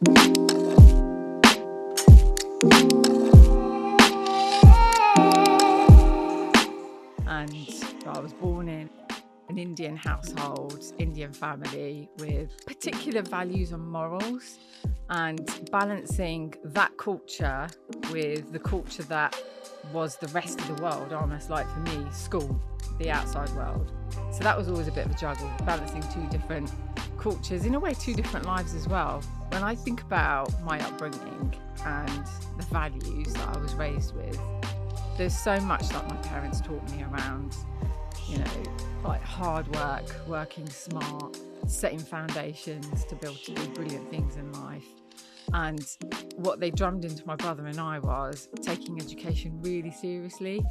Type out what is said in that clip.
And I was born in an Indian household, Indian family with particular values and morals, and balancing that culture with the culture that was the rest of the world, almost like for me, school, the outside world. So that was always a bit of a juggle, balancing two different cultures, in a way, two different lives as well. When I think about my upbringing and the values that I was raised with, there's so much that my parents taught me around, you know, like hard work, working smart, setting foundations to build to do brilliant things in life. And what they drummed into my brother and I was taking education really seriously.